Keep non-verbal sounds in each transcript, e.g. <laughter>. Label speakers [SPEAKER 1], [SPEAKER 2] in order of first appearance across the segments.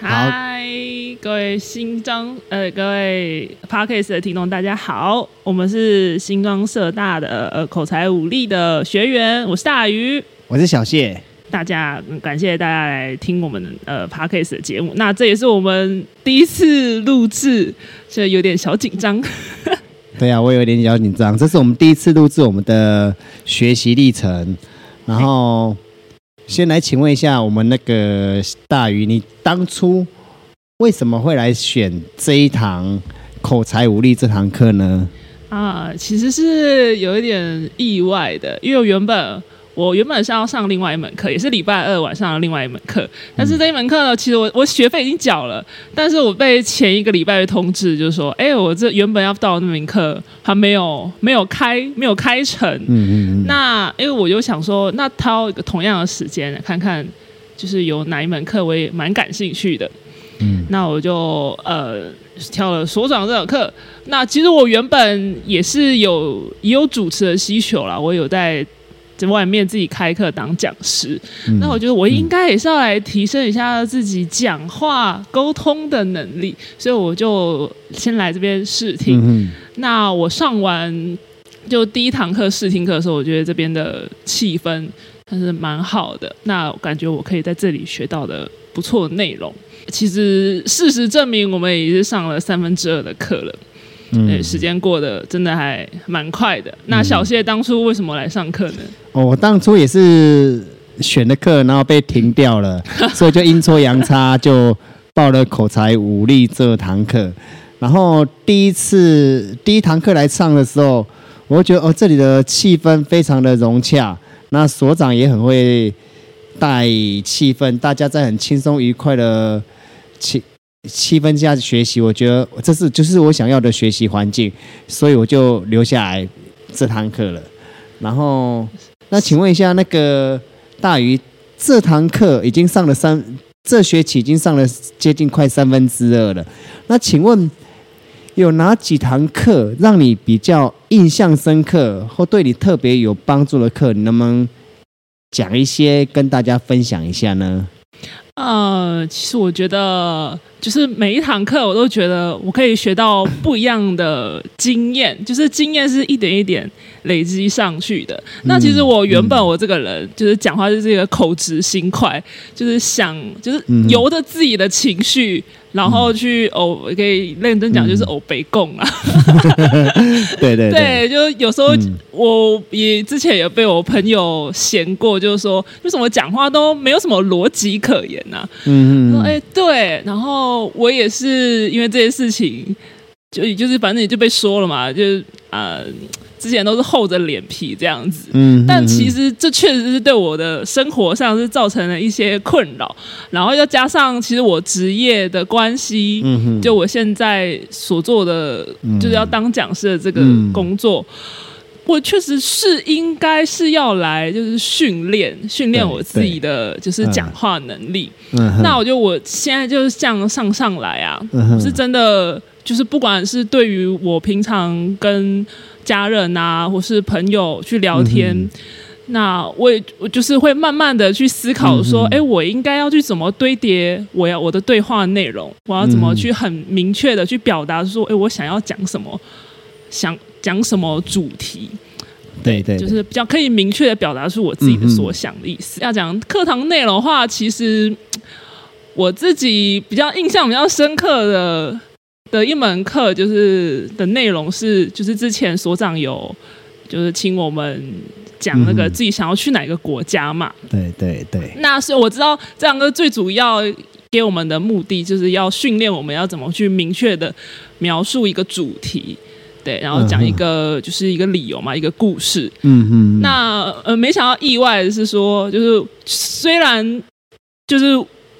[SPEAKER 1] 嗨，各位新庄呃，各位 parkas 的听众，大家好，我们是新庄社大的呃口才武力的学员，我是大鱼，
[SPEAKER 2] 我是小谢，
[SPEAKER 1] 大家感谢大家来听我们呃 Podcast 的节目，那这也是我们第一次录制，所以有点小紧张。<laughs>
[SPEAKER 2] 对啊，我有点小紧张，这是我们第一次录制我们的学习历程，然后。先来请问一下，我们那个大鱼，你当初为什么会来选这一堂口才无力这堂课呢？
[SPEAKER 1] 啊，其实是有一点意外的，因为我原本。我原本是要上另外一门课，也是礼拜二晚上的另外一门课。但是这一门课呢，其实我我学费已经缴了，但是我被前一个礼拜的通知，就是说，哎，我这原本要到那门课还没有没有开没有开成。嗯嗯嗯。那因为我就想说，那挑一个同样的时间看看，就是有哪一门课我也蛮感兴趣的。嗯。那我就呃挑了所长这门课。那其实我原本也是有也有主持的需求啦，我有在。在外面自己开课当讲师，嗯、那我觉得我应该也是要来提升一下自己讲话沟通的能力，所以我就先来这边试听。嗯、那我上完就第一堂课试听课的时候，我觉得这边的气氛还是蛮好的，那我感觉我可以在这里学到的不错的内容。其实事实证明，我们也是上了三分之二的课了。嗯，时间过得真的还蛮快的。那小谢当初为什么来上课呢？
[SPEAKER 2] 哦，我当初也是选的课，然后被停掉了，<laughs> 所以就阴错阳差就报了口才武力这堂课。然后第一次第一堂课来上的时候，我觉得哦，这里的气氛非常的融洽，那所长也很会带气氛，大家在很轻松愉快的气。气氛下学习，我觉得这是就是我想要的学习环境，所以我就留下来这堂课了。然后，那请问一下，那个大鱼，这堂课已经上了三，这学期已经上了接近快三分之二了。那请问有哪几堂课让你比较印象深刻，或对你特别有帮助的课？你能不能讲一些跟大家分享一下呢？
[SPEAKER 1] 呃，其实我觉得。就是每一堂课，我都觉得我可以学到不一样的经验，就是经验是一点一点累积上去的。那其实我原本我这个人就是讲话就是一个口直心快，就是想就是由着自己的情绪。然后去偶，可以认真讲，就是偶北共啊。<laughs>
[SPEAKER 2] 对对
[SPEAKER 1] 对，就有时候我也之前也被我朋友嫌过，就是说为什么讲话都没有什么逻辑可言呐、啊？嗯嗯。说哎，对，然后我也是因为这些事情，就就是反正也就被说了嘛，就是啊。呃之前都是厚着脸皮这样子，嗯，但其实这确实是对我的生活上是造成了一些困扰，然后又加上其实我职业的关系，嗯哼，就我现在所做的就是要当讲师的这个工作，我确实是应该是要来就是训练训练我自己的就是讲话能力，那我觉得我现在就是这样上上来啊，是真的就是不管是对于我平常跟家人啊，或是朋友去聊天，嗯、那我也我就是会慢慢的去思考说，哎、我应该要去怎么堆叠我要我的对话内容，我要怎么去很明确的去表达说，哎，我想要讲什么，想讲什么主题，
[SPEAKER 2] 对对，
[SPEAKER 1] 就是比较可以明确的表达出我自己的所想的意思。嗯、要讲课堂内容的话，其实我自己比较印象比较深刻的。的一门课就是的内容是，就是之前所长有就是请我们讲那个自己想要去哪个国家嘛。
[SPEAKER 2] 对对对。
[SPEAKER 1] 那所以我知道这两个最主要给我们的目的，就是要训练我们要怎么去明确的描述一个主题，对，然后讲一个就是一个理由嘛，一个故事。嗯嗯。那呃，没想到意外的是说，就是虽然就是。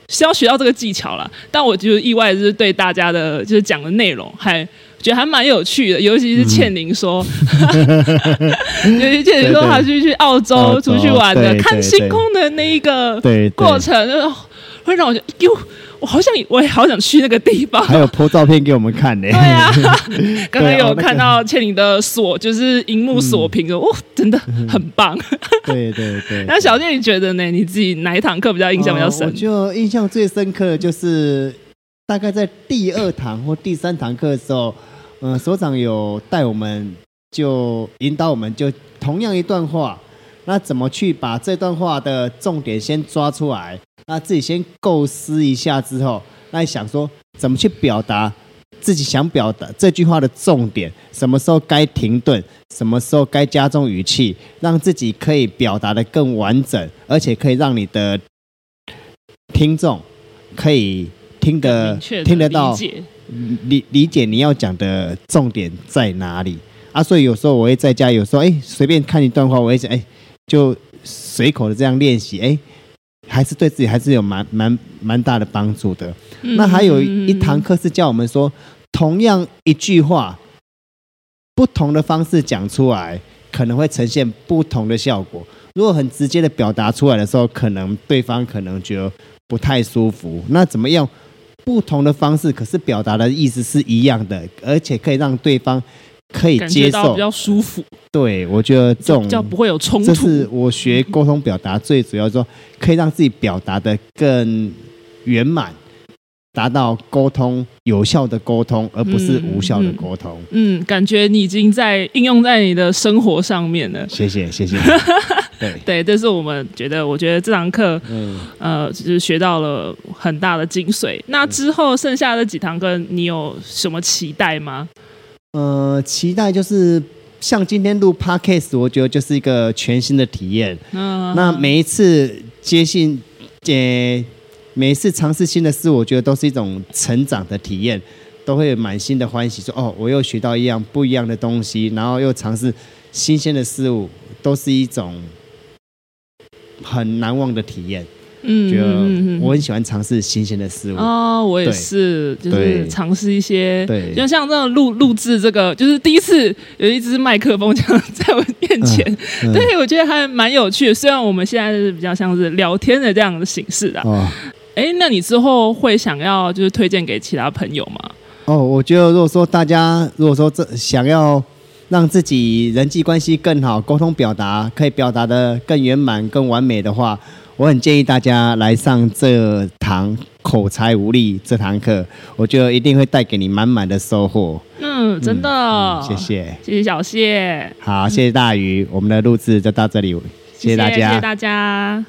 [SPEAKER 1] 是要学到这个技巧了，但我就意外就是对大家的，就是讲的内容还觉得还蛮有趣的，尤其是倩玲说，<laughs> 尤其倩玲说她去去澳洲出去玩的，看星空的那一个过程，会让我觉得哟，我好想，我也好想去那个地方。
[SPEAKER 2] 还有 po 照片给我们看呢。<laughs> <laughs>
[SPEAKER 1] 对啊，刚刚有看到倩玲的锁，就是荧幕锁屏的，哦，真的很棒。<laughs>
[SPEAKER 2] 对对对。
[SPEAKER 1] 那小健，你觉得呢？你自己哪一堂课比较印象比较深？
[SPEAKER 2] 我就印象最深刻的就是大概在第二堂或第三堂课的时候，嗯，所长有带我们，就引导我们，就同样一段话。那怎么去把这段话的重点先抓出来？那自己先构思一下之后，那想说怎么去表达自己想表达这句话的重点？什么时候该停顿？什么时候该加重语气？让自己可以表达的更完整，而且可以让你的听众可以听得听得到理理解你要讲的重点在哪里啊？所以有时候我会在家，有时候哎随便看一段话，我会想哎。就随口的这样练习，哎，还是对自己还是有蛮蛮蛮大的帮助的。嗯、那还有一堂课是教我们说，同样一句话，不同的方式讲出来，可能会呈现不同的效果。如果很直接的表达出来的时候，可能对方可能觉得不太舒服。那怎么样？不同的方式，可是表达的意思是一样的，而且可以让对方。可以接受，
[SPEAKER 1] 比较舒服。
[SPEAKER 2] 对，我觉得这种
[SPEAKER 1] 比较不会有冲突。
[SPEAKER 2] 这是我学沟通表达最主要说，可以让自己表达的更圆满，达到沟通有效的沟通，而不是无效的沟通。
[SPEAKER 1] 嗯，嗯，感觉你已经在应用在你的生活上面了。
[SPEAKER 2] 谢谢，谢谢。<laughs> 对
[SPEAKER 1] 对，这是我们觉得，我觉得这堂课，嗯，呃，就是学到了很大的精髓。那之后剩下的几堂课，你有什么期待吗？
[SPEAKER 2] 呃，期待就是像今天录 Podcast，我觉得就是一个全新的体验。嗯，那每一次接信，接每一次尝试新的事，我觉得都是一种成长的体验，都会满心的欢喜说，说哦，我又学到一样不一样的东西，然后又尝试新鲜的事物，都是一种很难忘的体验。嗯，觉得我很喜欢尝试新鲜的事物。
[SPEAKER 1] 哦，我也是，就是尝试一些，对，就像这样录录制这个，就是第一次有一支麦克风这样在我面前，嗯嗯、对，我觉得还蛮有趣的。虽然我们现在是比较像是聊天的这样的形式的，哦，哎，那你之后会想要就是推荐给其他朋友吗？
[SPEAKER 2] 哦，我觉得如果说大家如果说这想要让自己人际关系更好，沟通表达可以表达的更圆满、更完美的话。我很建议大家来上这堂口才无力这堂课，我觉得一定会带给你满满的收获。
[SPEAKER 1] 嗯，真的，
[SPEAKER 2] 嗯嗯、谢谢，
[SPEAKER 1] 谢谢小谢，
[SPEAKER 2] 好，谢谢大鱼，我们的录制就到这里，谢谢大家，
[SPEAKER 1] 谢谢大家。